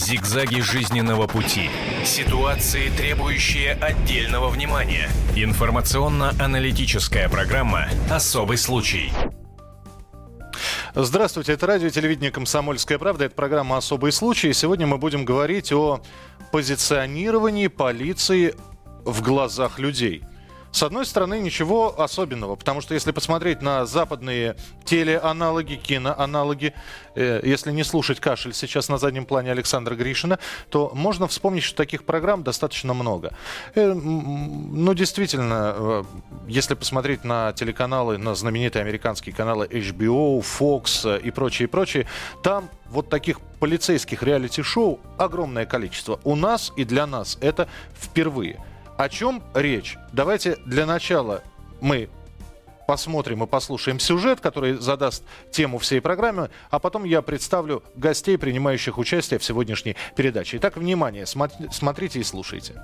Зигзаги жизненного пути. Ситуации, требующие отдельного внимания. Информационно-аналитическая программа «Особый случай». Здравствуйте, это радио и телевидение «Комсомольская правда». Это программа «Особый случай». Сегодня мы будем говорить о позиционировании полиции в глазах людей. С одной стороны, ничего особенного, потому что если посмотреть на западные телеаналоги, киноаналоги, э, если не слушать кашель сейчас на заднем плане Александра Гришина, то можно вспомнить, что таких программ достаточно много. Э, ну, действительно, э, если посмотреть на телеканалы, на знаменитые американские каналы HBO, Fox э, и прочее, прочее, там вот таких полицейских реалити-шоу огромное количество. У нас и для нас это впервые. О чем речь? Давайте для начала мы посмотрим и послушаем сюжет, который задаст тему всей программы, а потом я представлю гостей, принимающих участие в сегодняшней передаче. Итак, внимание, смотрите и слушайте.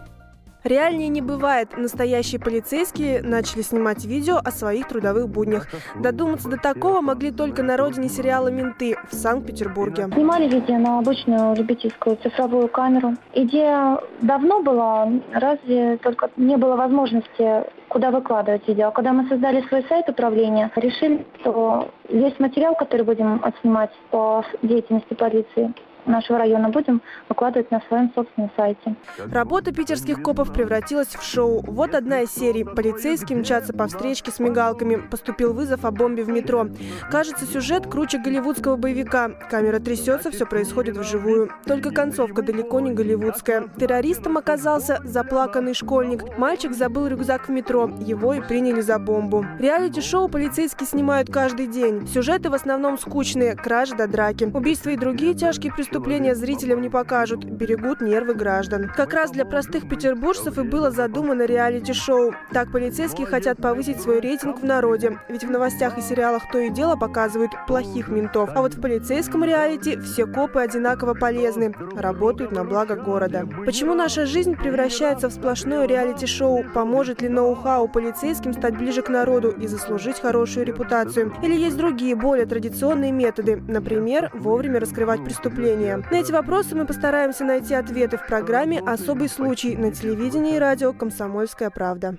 Реальнее не бывает. Настоящие полицейские начали снимать видео о своих трудовых буднях. Додуматься до такого могли только на родине сериала «Менты» в Санкт-Петербурге. Снимали видео на обычную любительскую цифровую камеру. Идея давно была, разве только не было возможности куда выкладывать видео. А когда мы создали свой сайт управления, решили, что весь материал, который будем отснимать по деятельности полиции, нашего района будем выкладывать на своем собственном сайте. Работа питерских копов превратилась в шоу. Вот одна из серий. Полицейские мчатся по встречке с мигалками. Поступил вызов о бомбе в метро. Кажется, сюжет круче голливудского боевика. Камера трясется, все происходит вживую. Только концовка далеко не голливудская. Террористом оказался заплаканный школьник. Мальчик забыл рюкзак в метро. Его и приняли за бомбу. Реалити-шоу полицейские снимают каждый день. Сюжеты в основном скучные. Кражи до драки. Убийства и другие тяжкие преступления преступления зрителям не покажут, берегут нервы граждан. Как раз для простых петербуржцев и было задумано реалити-шоу. Так полицейские хотят повысить свой рейтинг в народе, ведь в новостях и сериалах то и дело показывают плохих ментов. А вот в полицейском реалити все копы одинаково полезны, работают на благо города. Почему наша жизнь превращается в сплошное реалити-шоу? Поможет ли ноу-хау полицейским стать ближе к народу и заслужить хорошую репутацию? Или есть другие, более традиционные методы, например, вовремя раскрывать преступления? Населения. На эти вопросы мы постараемся найти ответы в программе «Особый случай» на телевидении и радио «Комсомольская правда».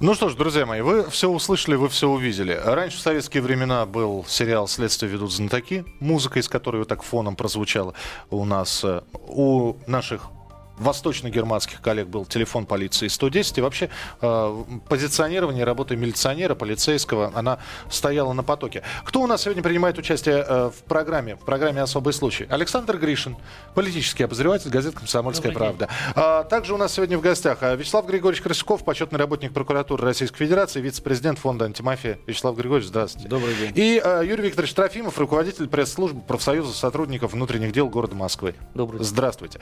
Ну что ж, друзья мои, вы все услышали, вы все увидели. Раньше в советские времена был сериал «Следствие ведут знатоки», музыка из которой вот так фоном прозвучала у нас, э, у наших восточно-германских коллег был телефон полиции 110. И вообще э, позиционирование работы милиционера, полицейского, она стояла на потоке. Кто у нас сегодня принимает участие э, в программе, в программе «Особый случай»? Александр Гришин, политический обозреватель газеты «Комсомольская правда». А, также у нас сегодня в гостях э, Вячеслав Григорьевич Красюков, почетный работник прокуратуры Российской Федерации, вице-президент фонда «Антимафия». Вячеслав Григорьевич, здравствуйте. Добрый день. И э, Юрий Викторович Трофимов, руководитель пресс-службы профсоюза сотрудников внутренних дел города Москвы. Добрый день. Здравствуйте.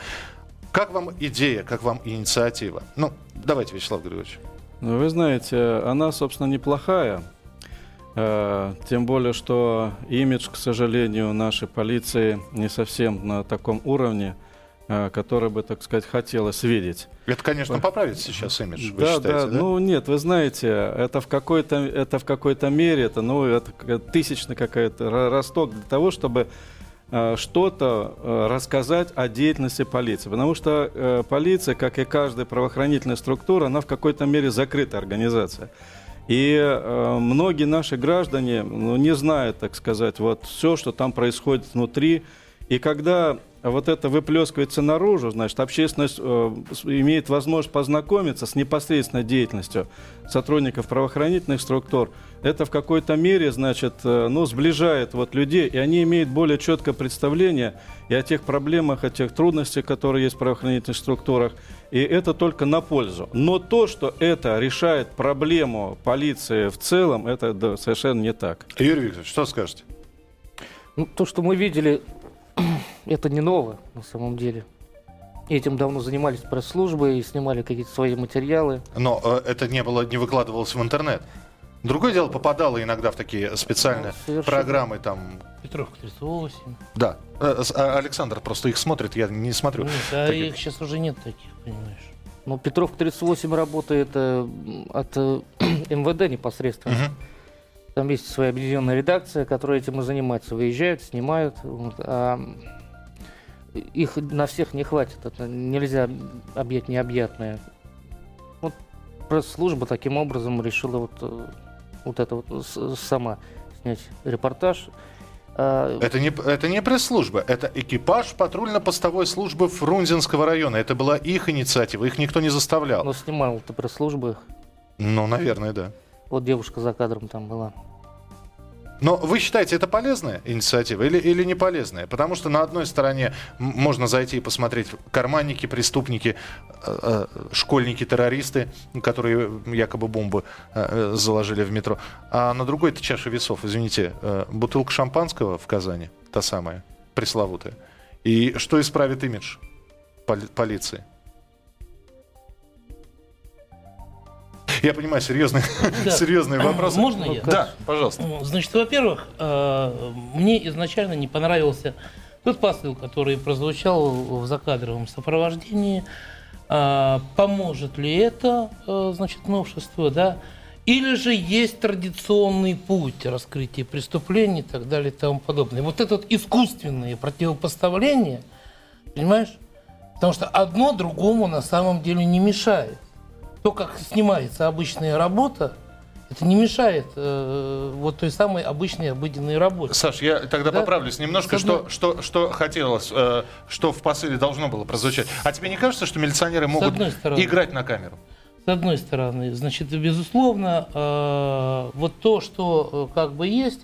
Как вам идея, как вам инициатива? Ну, давайте, Вячеслав Григорьевич. Ну, вы знаете, она, собственно, неплохая. Э, тем более, что имидж, к сожалению, нашей полиции не совсем на таком уровне, э, который бы, так сказать, хотелось видеть. Это, конечно, поправить сейчас имидж, вы да, считаете, да, да? Ну, нет, вы знаете, это в какой-то, это в какой-то мере, это, ну, это тысячный какой-то росток для того, чтобы что-то э, рассказать о деятельности полиции. Потому что э, полиция, как и каждая правоохранительная структура, она в какой-то мере закрытая организация. И многие наши граждане ну, не знают, так сказать, вот все, что там происходит внутри. И когда вот это выплескивается наружу, значит, общественность э, имеет возможность познакомиться с непосредственной деятельностью сотрудников правоохранительных структур. Это в какой-то мере, значит, э, ну, сближает вот людей, и они имеют более четкое представление и о тех проблемах, о тех трудностях, которые есть в правоохранительных структурах, и это только на пользу. Но то, что это решает проблему полиции в целом, это да, совершенно не так. Юрий Викторович, что скажете? Ну, то, что мы видели это не ново на самом деле. Этим давно занимались пресс-службы и снимали какие-то свои материалы. Но э, это не было, не выкладывалось в интернет. Другое дело, попадало иногда в такие специальные ну, программы там. Петровка 38. Да. Э, а, Александр просто их смотрит, я не смотрю. Нет, а таких. их сейчас уже нет таких, понимаешь. Ну, Петровка 38 работает э, от э, МВД непосредственно. Угу. Там есть своя объединенная редакция, которая этим и занимается. Выезжают, снимают. Вот, а их на всех не хватит. Это нельзя объять необъятное. Вот пресс-служба таким образом решила вот, э, вот это вот сама снять репортаж. А, Это не, это не пресс-служба, это экипаж патрульно-постовой службы Фрунзенского района. Это была их инициатива, их никто не заставлял. Но снимал это пресс-служба. их. Ну, наверное, да. Вот девушка за кадром там была. Но вы считаете, это полезная инициатива или, или не полезная? Потому что на одной стороне можно зайти и посмотреть карманники, преступники, э, э, школьники, террористы, которые якобы бомбы э, заложили в метро. А на другой это чаша весов, извините, бутылка шампанского в Казани, та самая, пресловутая. И что исправит имидж поли- полиции? Я понимаю, серьезный, Да. серьезный вопрос. Можно я? Да, пожалуйста. Ну, Значит, во-первых, э, мне изначально не понравился тот посыл, который прозвучал в закадровом сопровождении. А, Поможет ли это, э, значит, новшество, да? Или же есть традиционный путь раскрытия преступлений и так далее и тому подобное. Вот это вот искусственные противопоставления, понимаешь? Потому что одно другому на самом деле не мешает. То, как снимается обычная работа, это не мешает э, вот той самой обычной обыденной работе. Саш, я тогда Да? поправлюсь немножко, одной- что, что, что хотелось, э, что в посыле должно было прозвучать. А тебе не кажется, что милиционеры могут стороны. играть на камеру? С одной стороны, значит, безусловно, э, вот то, что э, как бы есть,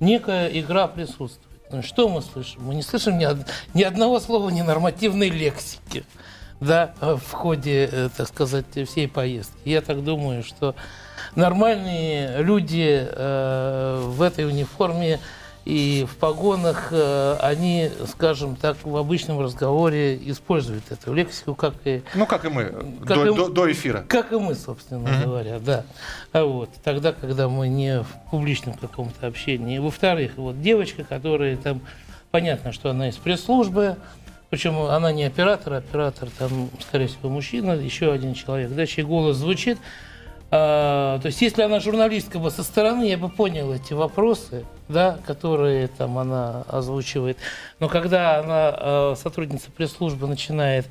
некая игра присутствует. Что мы слышим? Мы не слышим ни, од- ни одного слова ненормативной лексики да, э, в ходе, э, так сказать, всей поездки. Я так думаю, что нормальные люди э, в этой униформе и в погонах, э, они, скажем так, в обычном разговоре используют эту лексику, как и Ну, как и мы, Как до, и- до- до эфира. как и мы, собственно говоря, да. А вот, тогда, когда мы не в публичном каком-то общении. Во-вторых, вот девочка, которая там, понятно, что она из пресс-службы, причем она не оператор, оператор там, скорее всего, мужчина, еще один человек, да, чей голос звучит. А, то есть, если она журналистка бы со стороны, я бы понял эти вопросы, да, которые там она озвучивает. Но когда она, э, сотрудница пресс-службы, начинает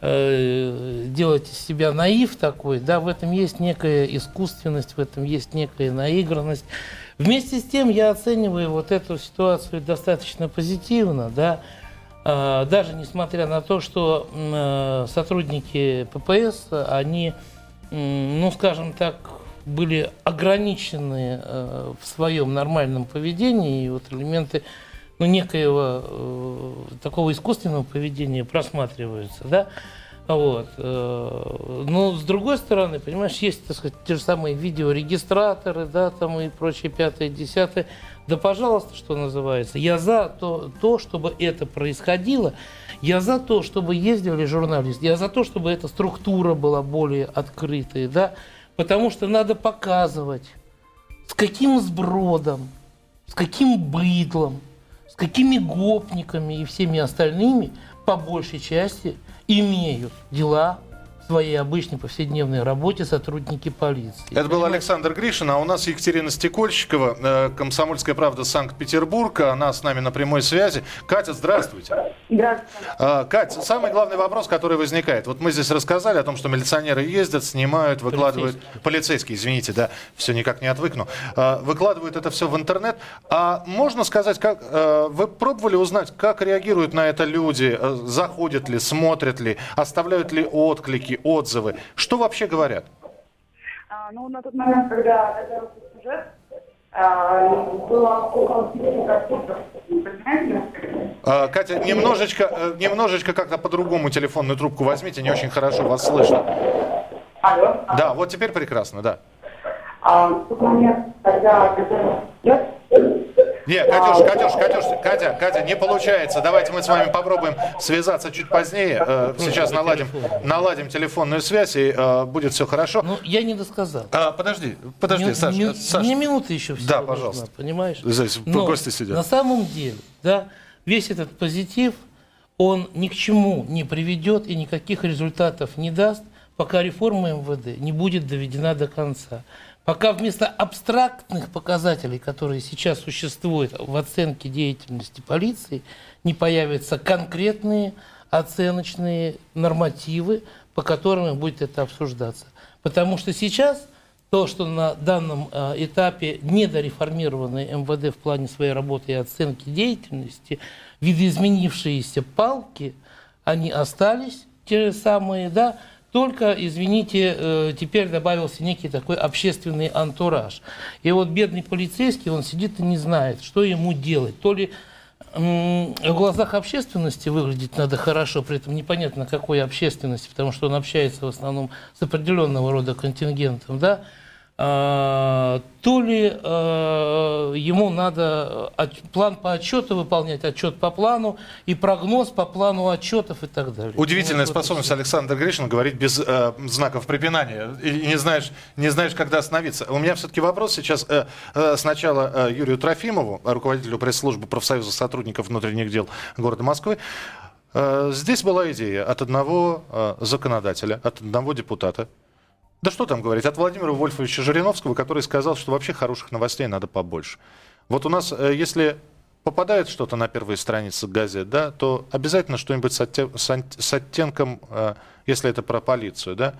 э, делать из себя наив такой, да, в этом есть некая искусственность, в этом есть некая наигранность. Вместе с тем я оцениваю вот эту ситуацию достаточно позитивно, да, а, даже несмотря на то, что э, сотрудники ППС, они, ну, скажем так, были ограничены э, в своем нормальном поведении, и вот элементы ну, некоего э, такого искусственного поведения просматриваются, да, вот. Но с другой стороны, понимаешь, есть, так сказать, те же самые видеорегистраторы, да, там и прочее, пятое, десятое. Да, пожалуйста, что называется. Я за то, то, чтобы это происходило. Я за то, чтобы ездили журналисты. Я за то, чтобы эта структура была более открытой, да. Потому что надо показывать, с каким сбродом, с каким быдлом, с какими гопниками и всеми остальными по большей части имеют дела своей обычной повседневной работе сотрудники полиции. Это был? Александр Гришин, а у нас Екатерина Стекольщикова, э, «Комсомольская правда» Санкт-Петербург. Она с нами на прямой связи. Катя, здравствуйте. Здравствуйте. А, Кать, самый главный вопрос, который возникает. Вот мы здесь рассказали о том, что милиционеры ездят, снимают, выкладывают... Полицейские, извините, да, все никак не отвыкну. А, Выкладывают это все в интернет. А можно сказать, как э, вы пробовали узнать, как реагируют на это люди? Э, Заходят ли, смотрят ли, оставляют ли отклики, отзывы? Что вообще говорят? А, ну, на тот момент, когда готовился сюжет, а, было около 50 просмотров. Понимаете? А, Катя, немножечко, э, немножечко как-то по-другому телефонную трубку возьмите, не очень хорошо вас слышно. Алло. Да, вот теперь прекрасно, да. А, в тот момент, когда готовился Нет, Катюш, Катюш, Катюш, Катя, Катя, не получается. Давайте мы с вами попробуем связаться чуть позднее. Э, Сейчас наладим, наладим телефонную связь, и э, будет все хорошо. Ну, я не досказал. А, подожди, подожди, Мне- Саш, мне, э, Саш, мне минута еще всего Да, нужна, пожалуйста. понимаешь? Здесь Но гости сидят. На самом деле, да, весь этот позитив, он ни к чему не приведет и никаких результатов не даст, пока реформа МВД не будет доведена до конца. Пока вместо абстрактных показателей, которые сейчас существуют в оценке деятельности полиции, не появятся конкретные оценочные нормативы, по которым будет это обсуждаться. Потому что сейчас то, что на данном э, этапе недореформированный МВД в плане своей работы и оценки деятельности, видоизменившиеся палки, они остались те же самые, да, только, извините, э, теперь добавился некий такой общественный антураж. И вот бедный полицейский, он сидит и не знает, что ему делать. То ли в глазах общественности выглядеть надо хорошо, при этом непонятно какой общественности, потому что он общается в основном с определенного рода контингентом, да, то ли а, ему надо план по отчету выполнять, отчет по плану и прогноз по плану отчетов и так далее. Удивительная ну, способность Александра Гришина говорить без э, знаков препинания. И не знаешь, не знаешь, когда остановиться. У меня все-таки вопрос сейчас э, э, сначала э, Юрию Трофимову, руководителю пресс-службы профсоюза сотрудников внутренних дел города Москвы. Э, здесь была идея от одного э, законодателя, от одного депутата, да что там говорить, от Владимира Вольфовича Жириновского, который сказал, что вообще хороших новостей надо побольше. Вот у нас, э, если попадает что-то на первые страницы газет, да, то обязательно что-нибудь с, оттен- с оттенком, э, если это про полицию, да,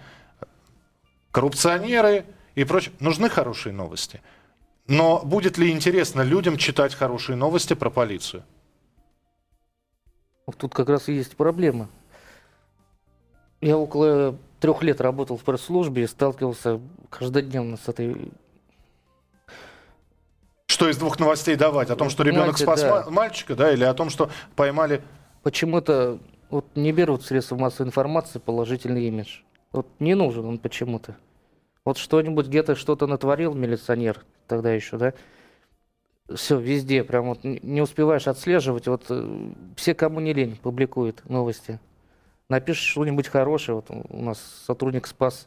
коррупционеры и прочее. Нужны хорошие новости. Но будет ли интересно людям читать хорошие новости про полицию? Тут как раз и есть проблема. Я около трех лет работал в пресс-службе и сталкивался каждодневно с этой... Что из двух новостей давать? О том, что ребенок спас да. мальчика, да, или о том, что поймали... Почему-то вот не берут средства массовой информации положительный имидж. Вот не нужен он почему-то. Вот что-нибудь где-то что-то натворил милиционер тогда еще, да? Все, везде, прям вот не успеваешь отслеживать. Вот э, все, кому не лень, публикуют новости напишешь что-нибудь хорошее. Вот у нас сотрудник спас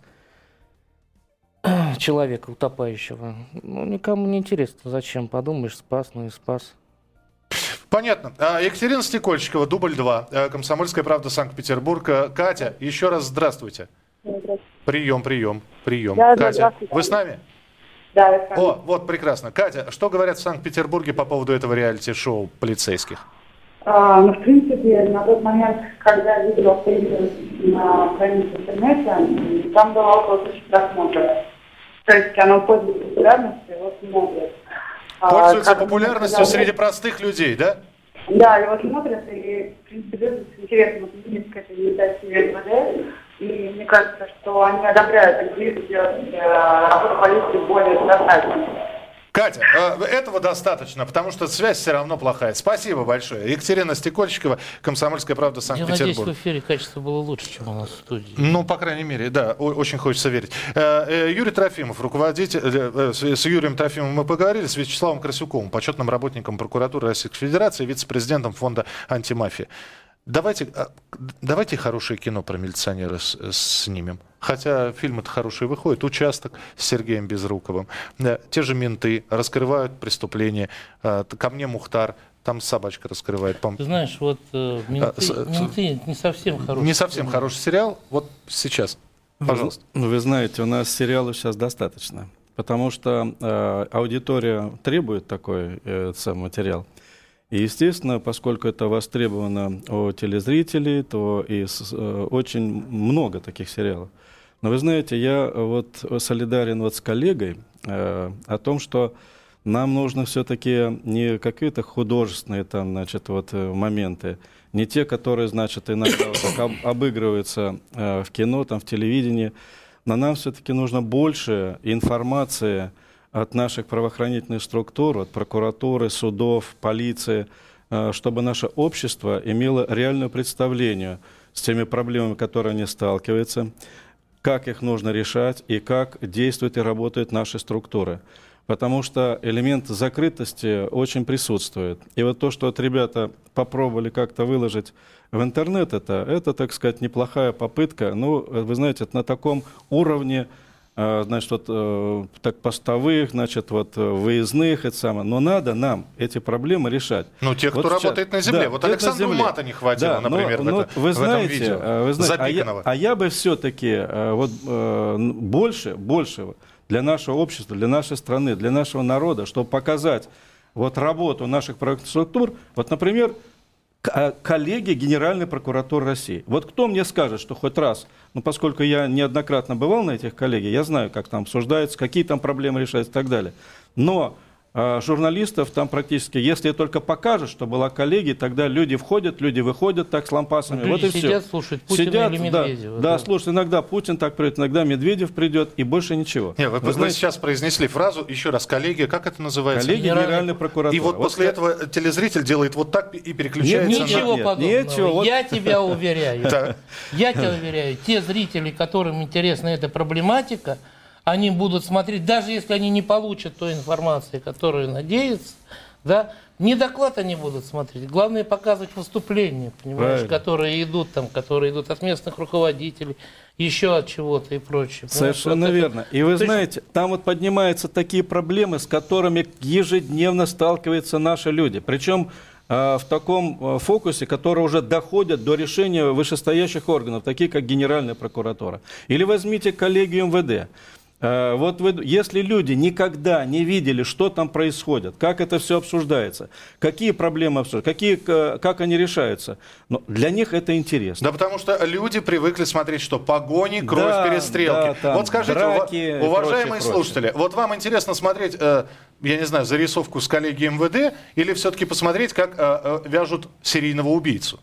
человека утопающего. Ну, никому не интересно, зачем. Подумаешь, спас, ну и спас. Понятно. А, Екатерина Стекольчикова, дубль 2. Э, Комсомольская правда, Санкт-Петербург. Э, Катя, еще раз здравствуйте. Здравствуйте. Прием, прием, прием. Да, Катя, да, вы с нами? Да, я с вами. О, вот прекрасно. Катя, что говорят в Санкт-Петербурге по поводу этого реалити-шоу полицейских? А, ну, в принципе, на тот момент, когда видео появилось на странице интернета, там было около тысячи просмотров. То есть оно пользуется популярностью, его смотрят. А, пользуется а, популярностью среди простых людей, да? Да, его смотрят, и, в принципе, интересно видеть к этой инициативе МВД. И мне кажется, что они одобряют сделать э, работу полиции более достаточной. Катя, э, этого достаточно, потому что связь все равно плохая. Спасибо большое. Екатерина Стекольчикова, «Комсомольская правда», Санкт-Петербург. Я надеюсь, в эфире качество было лучше, чем у нас в студии. Ну, по крайней мере, да, очень хочется верить. Э, э, Юрий Трофимов, руководитель, с Юрием Трофимовым мы поговорили, с Вячеславом Красюковым, почетным работником прокуратуры Российской Федерации, вице-президентом фонда антимафии. Давайте, а, давайте хорошее кино про милиционера снимем. Хотя фильмы-то хорошие выходят. «Участок» с Сергеем Безруковым. Те же менты раскрывают преступления. А, ко мне Мухтар, там собачка раскрывает. Пом... Ты знаешь, вот э, менты, а, менты не совсем хороший. Не совсем хороший сериал. Вот сейчас, пожалуйста. Вы, вы знаете, у нас сериалов сейчас достаточно. Потому что э, аудитория требует такой э, сам материал. И, естественно, поскольку это востребовано у телезрителей, то и с, э, очень много таких сериалов. Но вы знаете, я вот солидарен вот с коллегой э, о том, что нам нужно все-таки не какие-то художественные там, значит, вот э, моменты, не те, которые, значит, иногда вот так обыгрываются э, в кино, там, в телевидении, но нам все-таки нужно больше информации от наших правоохранительных структур, от прокуратуры, судов, полиции, э, чтобы наше общество имело реальное представление с теми проблемами, которые они сталкиваются, как их нужно решать и как действуют и работают наши структуры. Потому что элемент закрытости очень присутствует. И вот то, что вот ребята попробовали как-то выложить в интернет, это, это, так сказать, неплохая попытка. Ну, вы знаете, это на таком уровне значит, вот э, так постовых, значит, вот э, выездных, это самое. Но надо нам эти проблемы решать. Ну, тех, вот кто сейчас, работает на земле. Да, вот Александру Мата не хватило, да, например, но, в, это, вы знаете, в этом видео. Вы знаете, а, я, а я бы все-таки вот больше, больше для нашего общества, для нашей страны, для нашего народа, чтобы показать вот работу наших правоохранительных структур. Вот, например, коллеги Генеральной прокуратуры России. Вот кто мне скажет, что хоть раз, ну, поскольку я неоднократно бывал на этих коллегиях, я знаю, как там обсуждаются, какие там проблемы решаются и так далее. Но журналистов там практически, если только покажут, что была коллегия, тогда люди входят, люди выходят так с лампасами. Люди вот и сидят, все. слушают Путина или да, Медведева, Да, да. слушай, иногда Путин так придет, иногда Медведев придет, и больше ничего. Не, вы, Вы знаете, сейчас произнесли фразу, еще раз, коллеги, как это называется? коллеги Генеральной- Генеральной прокуратуры. И вот после этого телезритель делает вот так и переключается Нет, на... Ничего нет, подобного. ничего, вот- Я тебя уверяю. Я тебя уверяю, те зрители, которым интересна эта проблематика, они будут смотреть, даже если они не получат той информации, которую надеются, да, не доклад они будут смотреть. Главное показывать выступления, понимаешь, Правильно. которые идут там, которые идут от местных руководителей, еще от чего-то и прочее. Совершенно Вот это- верно. И вы Точно. знаете, там вот поднимаются такие проблемы, с которыми ежедневно сталкиваются наши люди. Причем э, в таком э, фокусе, который уже доходят до решения вышестоящих органов, такие как Генеральная прокуратура. Или возьмите коллегию МВД. Э, Вот вы, если люди никогда не видели, что там происходит, как это все обсуждается, какие проблемы обсуждаются, какие, как они решаются, но для них это интересно. Да потому что люди привыкли смотреть, что погони, кровь, Да, перестрелки. да, там вот скажите, драки уважаемые прочее, слушатели, вот вам интересно смотреть, э, я не знаю, зарисовку с коллеги МВД или все-таки посмотреть, как э, э, вяжут серийного убийцу?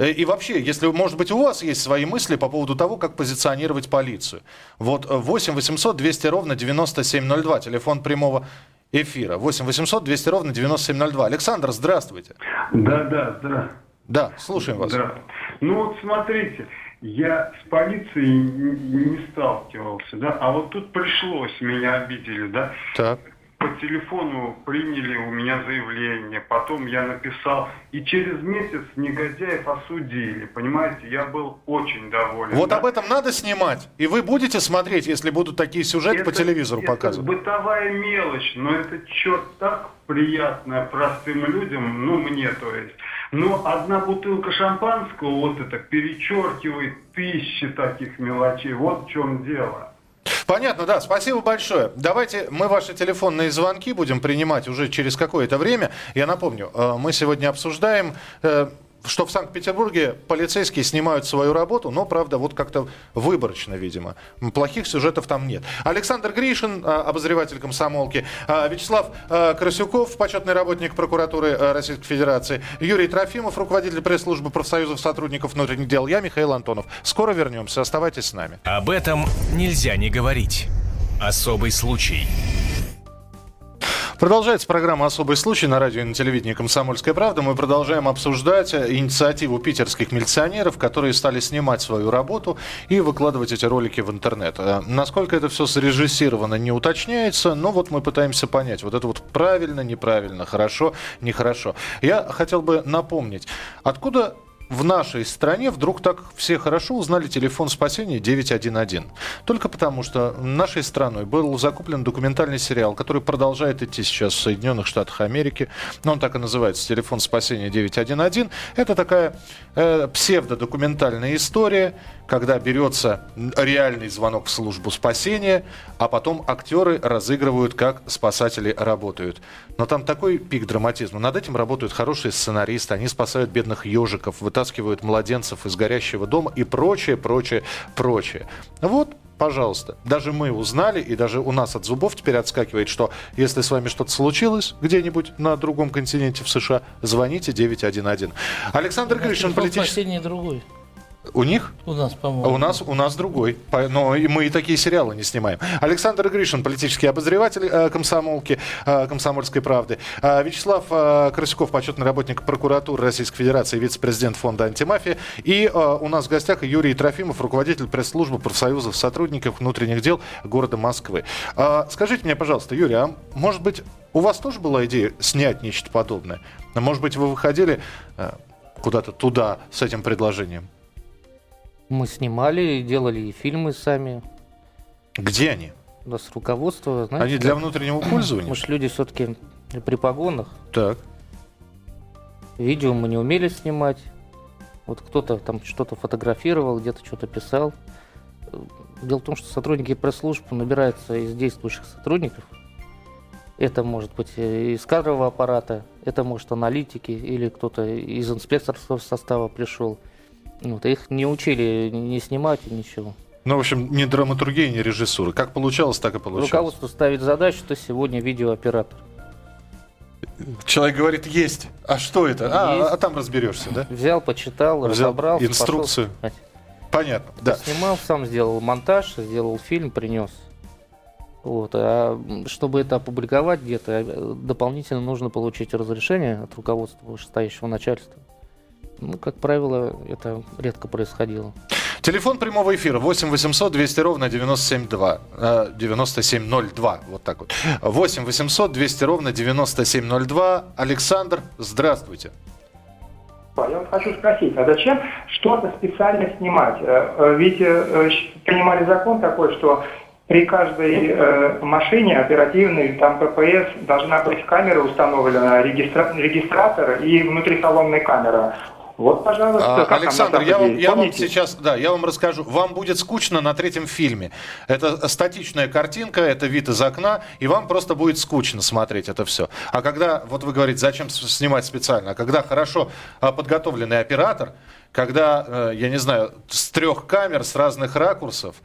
Э, И вообще, если, может быть, у вас есть свои мысли по поводу того, как позиционировать полицию. Вот э, 8 800 200 ровно 9702, телефон прямого эфира. 8 800 200 ровно 9702. Александр, здравствуйте. Да, да, здравствуйте. Да, слушаем вас. Здравствуйте. Ну вот смотрите, я с полицией не сталкивался, да, а вот тут пришлось, меня обидели, да. Так. По телефону приняли у меня заявление, потом я написал, и через месяц негодяев осудили, понимаете, я был очень доволен. Вот да. об этом надо снимать. И вы будете смотреть, если будут такие сюжеты по Это- телевизору это показывать. бытовая мелочь, но это черт так приятно простым людям, ну мне то есть. Но одна бутылка шампанского вот это перечеркивает тысячи таких мелочей. Вот в чем дело. Понятно, да. Спасибо большое. Давайте мы ваши телефонные звонки будем принимать уже через какое-то время. Я напомню, э, мы сегодня обсуждаем э, что в Санкт-Петербурге полицейские снимают свою работу, но, правда, вот как-то выборочно, видимо. Плохих сюжетов там нет. Александр Гришин, а, обозреватель комсомолки, а, Вячеслав а, Красюков, почетный работник прокуратуры Российской Федерации, Юрий Трофимов, руководитель пресс-службы профсоюзов сотрудников внутренних дел, я Михаил Антонов. Скоро вернемся, оставайтесь с нами. Об этом нельзя не говорить. Особый случай. Продолжается программа «Особый случай» на радио и на телевидении «Комсомольская правда». Мы продолжаем обсуждать инициативу питерских милиционеров, которые стали снимать свою работу и выкладывать эти ролики в интернет. Э, Насколько это все срежиссировано, не уточняется, но вот мы пытаемся понять, вот это вот правильно, неправильно, хорошо, нехорошо. Я хотел бы напомнить, откуда в нашей стране вдруг так все хорошо узнали телефон спасения 911. Только потому, что нашей страной был закуплен документальный сериал, который продолжает идти сейчас в Соединенных Штатах Америки. Он так и называется «Телефон спасения 911». Это такая э, псевдодокументальная история, когда берется реальный звонок в службу спасения, а потом актеры разыгрывают, как спасатели работают. Но там такой пик драматизма. Над этим работают хорошие сценаристы. Они спасают бедных ежиков, вытаскивают младенцев из горящего дома и прочее, прочее, прочее. Вот, пожалуйста. Даже мы узнали, и даже у нас от зубов теперь отскакивает, что если с вами что-то случилось где-нибудь на другом континенте в США, звоните 911. Александр Гришин, политический... Спасение другой. У них? У нас, А по-моему. у нас, у нас другой. Но и мы и такие сериалы не снимаем. Александр Гришин, политический обозреватель э, комсомолки, э, комсомольской правды. Э, Вячеслав Красюков, почетный работник прокуратуры Российской Федерации, вице-президент фонда антимафия. И у нас в гостях Юрий Трофимов, руководитель пресс-службы профсоюзов сотрудников внутренних дел города Москвы. Скажите мне, пожалуйста, Юрий, а может быть у вас тоже была идея снять нечто подобное? А Может быть вы выходили куда-то туда с этим предложением? Мы снимали, делали и фильмы сами. Где они? У нас руководство, знаете, Они для внутреннего пользования? мы же люди все-таки при погонах. Так. Видео мы не умели снимать. Вот кто-то там что-то фотографировал, где-то что-то писал. Дело в том, что сотрудники пресс-служб набираются из действующих сотрудников. Это может быть из кадрового аппарата, это может аналитики или кто-то из инспекторского состава пришел. Вот, их не учили не снимать и ничего. Ну, в общем, ни драматургии, ни режиссуры. Как получалось, так и получалось. Руководство ставит задачу, что сегодня видеооператор. Человек говорит, есть. А что это? А, а там разберешься, да? Взял, почитал, Взял разобрал. Инструкцию. Пошел Понятно, да. Снимал, сам сделал монтаж, сделал фильм, принес. Вот. А чтобы это опубликовать где-то, э, дополнительно нужно получить разрешение от руководства вышестоящего начальства. Ну, как правило, это редко происходило. Телефон прямого эфира 8 800 200 ровно 9702. 9702. Э, вот так вот. 8 800 200 ровно 9702. Александр, здравствуйте. Я вот хочу спросить, а зачем что-то специально снимать? Э, э, ведь принимали закон такой, что при каждой машине оперативной, там ППС, должна быть камера установлена, регистра... регистратор и внутрисалонная камера. Вот, пожалуйста. А, Александр, я вам, я вам сейчас, да, я вам расскажу. Вам будет скучно на третьем фильме. Это статичная картинка, это вид из окна, и вам просто будет скучно смотреть это все. А когда, вот вы говорите, зачем снимать специально, а когда хорошо а, подготовленный оператор, когда, э, я не знаю, с трех камер, с разных ракурсов,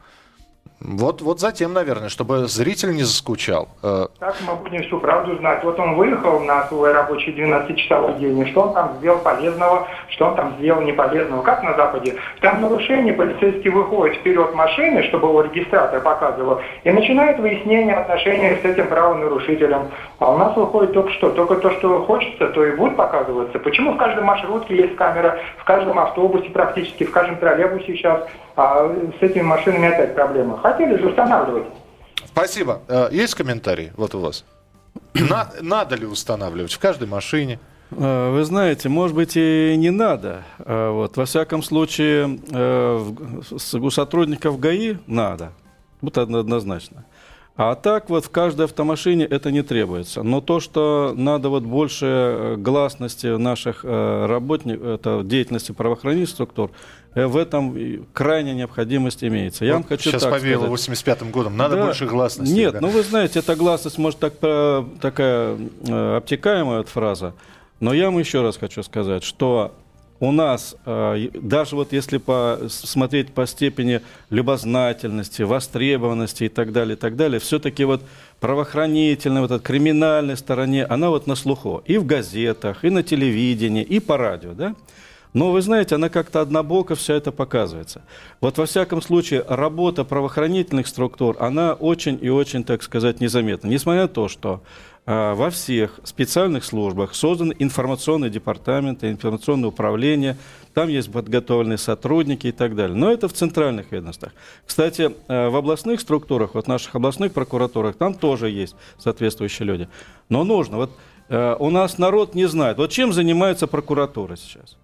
вот, вот затем, наверное, чтобы зритель не заскучал. Э, так мы будем всю правду знать. Вот он выехал на свой рабочий 12-часовой день, и что он там сделал полезного, что он там сделал неполезного. Как на Западе? Там нарушение, полицейский выходит вперед машины, чтобы его регистратор показывал, и начинает выяснение отношений с этим правонарушителем. А у нас выходит только что? Только то, что хочется, то и будет показываться. Почему в каждой маршрутке есть камера, в каждом автобусе практически, в каждом троллейбусе сейчас, а с этими машинами опять проблема хотели же устанавливать. Спасибо. Э, есть комментарии вот у вас? На, надо ли устанавливать в каждой машине? Э, вы знаете, может быть, и не надо. Э, вот. Во всяком случае, у сотрудников ГАИ надо. Вот однозначно. А так вот в каждой автомашине это не требуется. Но то, что надо вот больше гласности наших работников, это деятельности правоохранительных структур, в этом крайняя необходимость имеется. Я вот вам хочу сейчас так повеяло 85-м годом. Надо да. больше гласности. Нет, да. ну вы знаете, эта гласность может так, э, такая э, обтекаемая вот фраза. Но я вам еще раз хочу сказать, что у нас, даже вот если посмотреть по степени любознательности, востребованности и так далее, и так далее, все-таки вот правоохранительной, вот этой криминальной стороне, она вот на слуху. И в газетах, и на телевидении, и по радио, да? Но вы знаете, она как-то однобоко все это показывается. Вот во всяком случае, работа правоохранительных структур, она очень и очень, так сказать, незаметна. Несмотря на то, что э, во всех специальных службах созданы информационные департаменты, информационное управление, там есть подготовленные сотрудники и так далее. Но это в центральных ведомствах. Кстати, э, в областных структурах, вот наших областных прокуратурах, там тоже есть соответствующие люди. Но нужно. Вот э, у нас народ не знает. Вот чем занимается прокуратура сейчас?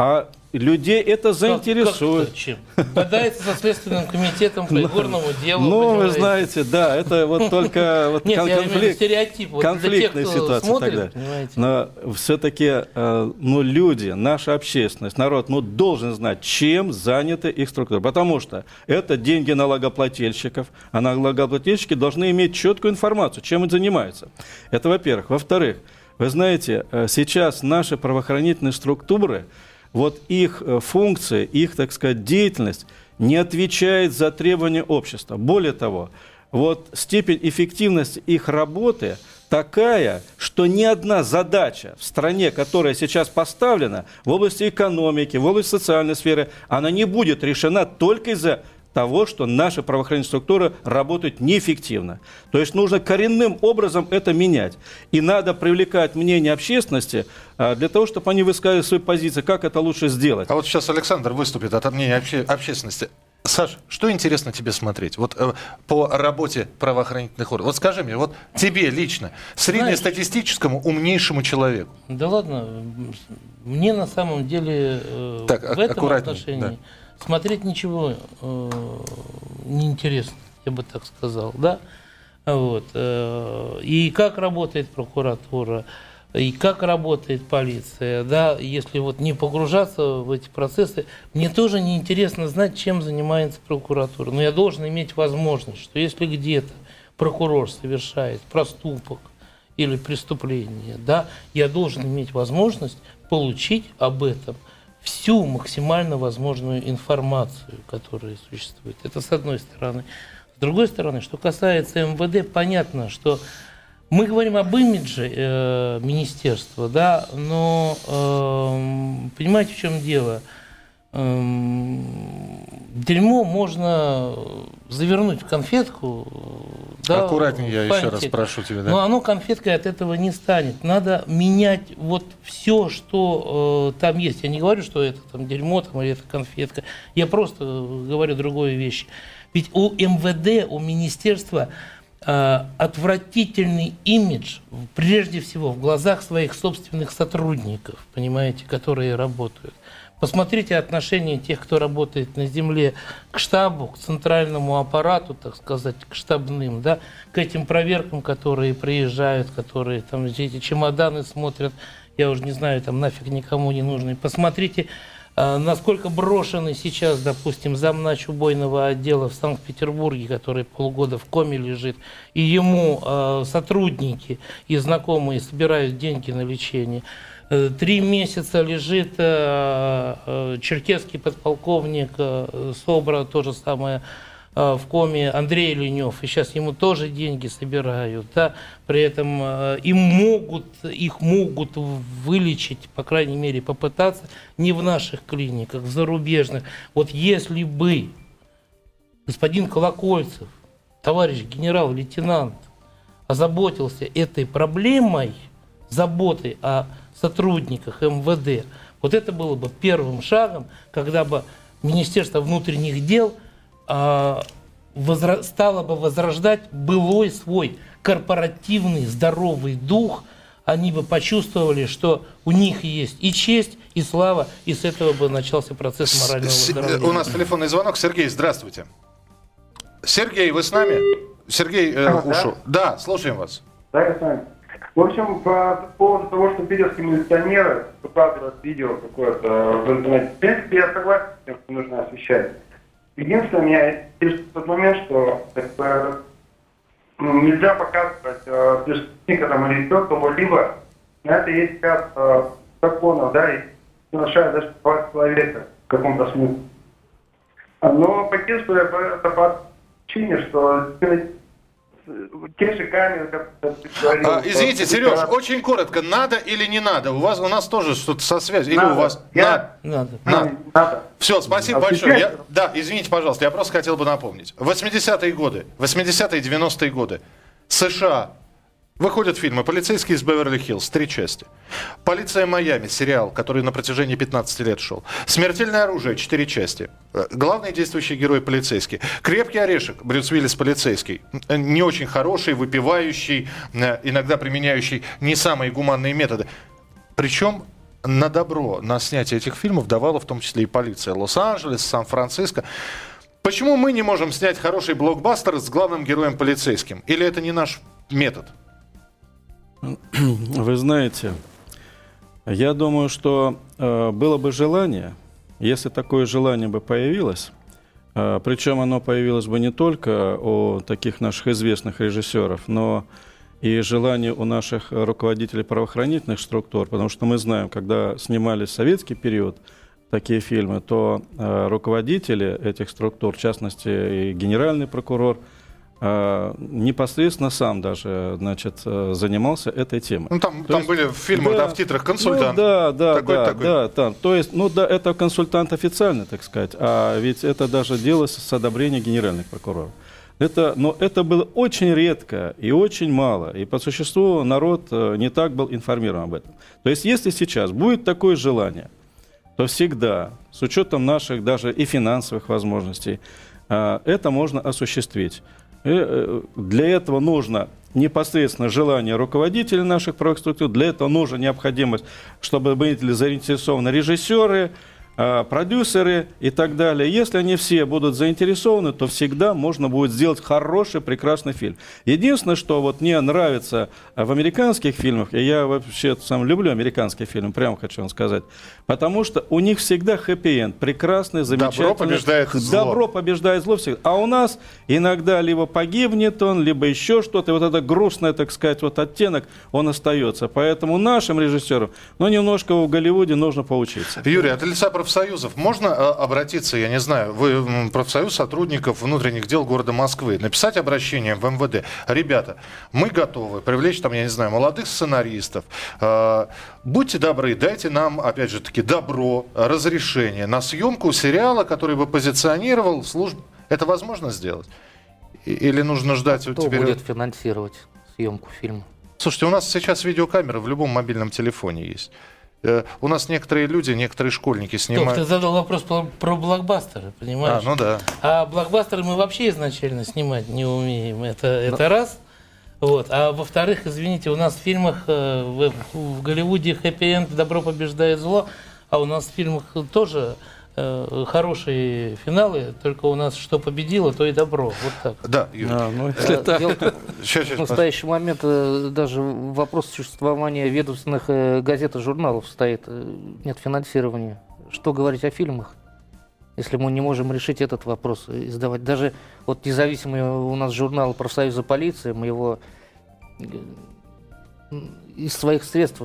А людей это заинтересует. Как, как чем? Бодается со Следственным комитетом по игорному делу. Ну, вы знаете, да, это вот только вот Нет, конфликт, стереотип. Вот конфликтная тех, ситуация смотрит, тогда. Понимаете? Но все-таки э, ну, люди, наша общественность, народ, ну, должен знать, чем заняты их структуры. Потому что это деньги налогоплательщиков, а налогоплательщики должны иметь четкую информацию, чем они занимаются. Это во-первых. Во-вторых, вы знаете, э, сейчас наши правоохранительные структуры – вот их э, функция, их, так сказать, деятельность не отвечает за требования общества. Более того, вот степень эффективности их работы такая, что ни одна задача в стране, которая сейчас поставлена в области экономики, в области социальной сферы, она не будет решена только из-за того, что наши правоохранительные структуры работают неэффективно. То есть нужно коренным образом это менять. И надо привлекать мнение общественности а, для того, чтобы они высказали свои позиции, как это лучше сделать. А вот сейчас Александр выступит от мнения обще- общественности. Саш, что интересно тебе смотреть? Вот э, по работе правоохранительных органов. Вот скажи мне, вот тебе лично, среднестатистическому умнейшему человеку. Да ладно, мне на самом деле э, так, в этом отношении да смотреть ничего э, неинтересно, я бы так сказал, да. Вот. Э, и как работает прокуратура, и как работает полиция, да, если вот не погружаться в эти процессы, мне тоже неинтересно знать, чем занимается прокуратура. Но я должен иметь возможность, что если где-то прокурор совершает проступок или преступление, да, я должен иметь возможность получить об этом всю максимально возможную информацию, которая существует. Это с одной стороны. С другой стороны, что касается МВД, понятно, что мы говорим об имидже э, министерства, да, но э, понимаете, в чем дело? Э, дерьмо можно завернуть в конфетку. Да, Аккуратнее, я еще раз прошу тебя. Да? Но оно конфеткой от этого не станет. Надо менять вот все, что э, там есть. Я не говорю, что это там дерьмо там, или это конфетка. Я просто говорю другую вещь. Ведь у МВД, у министерства Э, отвратительный имидж, прежде всего, в глазах своих собственных сотрудников, понимаете, которые работают. Посмотрите отношение тех, кто работает на земле, к штабу, к центральному аппарату, так сказать, к штабным, да, к этим проверкам, которые приезжают, которые там эти чемоданы смотрят, я уже не знаю, там нафиг никому не нужны. Посмотрите а, насколько брошенный сейчас, допустим, замнач убойного отдела в Санкт-Петербурге, который полгода в коме лежит, и ему э, сотрудники и знакомые собирают деньги на лечение. Э, три месяца лежит э, э, черкесский подполковник СОБРа, то же самое, в коме Андрей Ленев, и сейчас ему тоже деньги собирают, да, при этом им могут, их могут вылечить, по крайней мере, попытаться не в наших клиниках, в зарубежных. Вот если бы господин Колокольцев, товарищ генерал-лейтенант, озаботился этой проблемой, заботой о сотрудниках МВД, вот это было бы первым шагом, когда бы Министерство внутренних дел – а, возра- стала бы возрождать былой свой корпоративный здоровый дух, они бы почувствовали, что у них есть и честь, и слава, и с этого бы начался процесс морального выздоровления. У нас телефонный звонок. Сергей, здравствуйте. Сергей, вы с нами? Сергей э, а, ушел. Да? да, слушаем вас. Да, я с вами. В общем, по поводу того, что питерские милиционеры выкладывают видео какое-то в интернете, в принципе, я согласен с тем, что нужно освещать. Единственное, меня интересует тот момент, что как бы, ну, нельзя показывать э, преступника там, или еще кого-либо. На это есть ряд э, законов, да, и нарушает даже права человека в каком-то смысле. Но поддерживаю это по причине, что те же камеры, как а, Извините, Сереж, да. очень коротко, надо или не надо? У вас у нас тоже что-то со связью. Или у вас я... надо? Надо. надо. Все, спасибо а большое. Я... Да, извините, пожалуйста, я просто хотел бы напомнить. 80-е годы, 80-е 90-е годы США Выходят фильмы «Полицейский из Беверли-Хиллз», три части. «Полиция Майами», сериал, который на протяжении 15 лет шел. «Смертельное оружие», четыре части. Э, главный действующий герой полицейский. «Крепкий орешек», Брюс Уиллис полицейский. Э, не очень хороший, выпивающий, э, иногда применяющий не самые гуманные методы. Причем на добро на снятие этих фильмов давала в том числе и полиция Лос-Анджелес, Сан-Франциско. Почему мы не можем снять хороший блокбастер с главным героем полицейским? Или это не наш метод? Вы знаете, я думаю, что э, было бы желание, если такое желание бы появилось, э, причем оно появилось бы не только у таких наших известных режиссеров, но и желание у наших руководителей правоохранительных структур, потому что мы знаем, когда снимали советский период такие фильмы, то э, руководители этих структур, в частности и генеральный прокурор – непосредственно сам даже, значит, э, занимался этой темой. Ну, там, там есть, были в фильмах, да, да, в титрах консультант. Ну, да, да, такой, да, такой. да, там. То есть, ну да, это консультант официальный, так сказать, а ведь это даже делалось с одобрения генеральных прокуроров. Это, но это было очень редко и очень мало. И по существу народ э, не так был информирован об этом. То есть, если сейчас будет такое желание, то всегда, с учетом наших даже и финансовых возможностей, э, это можно осуществить. Э, для этого нужно непосредственно желание руководителей наших правых структур, для этого нужна необходимость, чтобы были заинтересованы режиссеры, э, продюсеры и так далее. Если они все будут заинтересованы, то всегда можно будет сделать хороший, прекрасный фильм. Единственное, что вот мне нравится в американских фильмах, и я вообще сам люблю американские фильмы, прямо хочу вам сказать, потому что у них всегда хэппи-энд, прекрасный, замечательный. Добро побеждает зло. Добро побеждает зло всегда. А у нас иногда либо погибнет он, либо еще что-то, и вот это грустное, так сказать, вот оттенок, он остается. Поэтому нашим режиссерам, ну, немножко в Голливуде нужно поучиться. Юрий, от лица профсоюзов можно э, обратиться, я не знаю, вы профсоюз сотрудников внутренних дел города Москвы, написать обращение в МВД. Ребята, мы готовы привлечь там, я не знаю, молодых сценаристов. Э, Будьте добры, дайте нам, опять же таки, добро, разрешение на съемку сериала, который бы позиционировал службу. Это возможно сделать? Или нужно ждать Кто теперь... будет финансировать съемку фильма? Слушайте, у нас сейчас видеокамера в любом мобильном телефоне есть. Э, У нас некоторые люди, некоторые школьники Стоп, ты снимают. задал вопрос про, про блокбастеры, А, понимаешь? ну да. А блокбастеры мы вообще изначально снимать не умеем. Это, это раз. Вот. А во-вторых, извините, у нас в фильмах э, в, в Голливуде хэппи-энд «Добро побеждает зло», а у нас в фильмах тоже э, хорошие финалы, только у нас что победило, то и добро. Вот так. Да, Юрий. А, ну, если Э, так. дело Щас, щас, В настоящий момент э, даже вопрос существования ведомственных э, газет и журналов стоит. Нет финансирования. Что говорить о фильмах, если мы не можем решить этот вопрос, издавать. Даже вот независимый у нас журнал профсоюза полиции, мы его из своих средств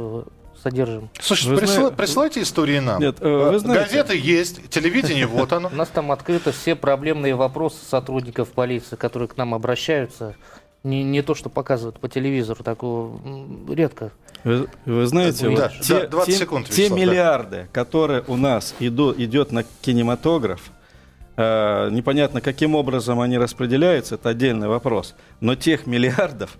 содержим. Слушайте, Вы присла- зна- присылайте истории нам. Нет, э, вы Э, знаете- Газеты есть, телевидение вот оно. У нас там открыты все проблемные вопросы сотрудников полиции, которые к нам обращаются. Не, не то, что показывают по телевизору, такого редко. Вы, вы знаете, Да, вот да, те, 20 те- секунд, те Вячеслав, да. миллиарды, которые у нас иду, идет на кинематограф, э, непонятно каким образом они распределяются, это отдельный вопрос. Но тех миллиардов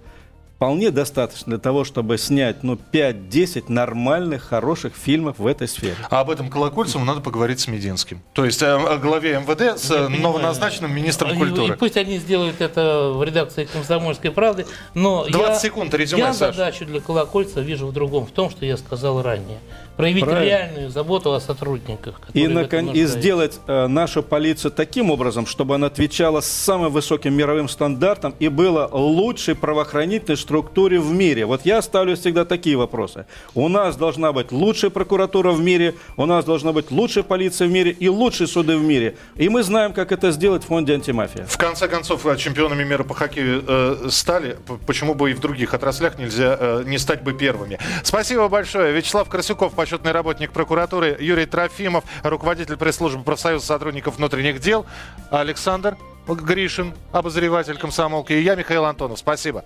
вполне достаточно для того, чтобы снять ну, 5-10 нормальных, хороших фильмов в этой сфере. А об этом Колокольцеву надо поговорить с Мединским. То есть э, о главе МВД с э, Я понимаю. новоназначенным министром И- И, культуры. пусть они сделают это в редакции «Комсомольской правды», но 20 я, секунд, резюме, я Саша. задачу для Колокольца вижу в другом, в том, что я сказал ранее. Проявить Правильно. реальную заботу о сотрудниках. И, након- и сделать э, нашу полицию таким образом, чтобы она отвечала самым высоким мировым стандартам и была лучшей правоохранительной структуре в мире. Вот я ставлю всегда такие вопросы. У нас должна быть лучшая прокуратура в мире, у нас должна быть лучшая полиция в мире и лучшие суды в мире. И мы знаем, как это сделать в фонде антимафия. В конце концов, э, чемпионами мира по хоккею э, стали. Почему бы и в других отраслях нельзя э, не стать бы первыми? Спасибо большое. Вячеслав Красюков, почетный работник прокуратуры, Юрий Трофимов, руководитель пресс-службы профсоюза сотрудников внутренних дел, Александр Гришин, обозреватель комсомолки, и я, Михаил Антонов. Спасибо.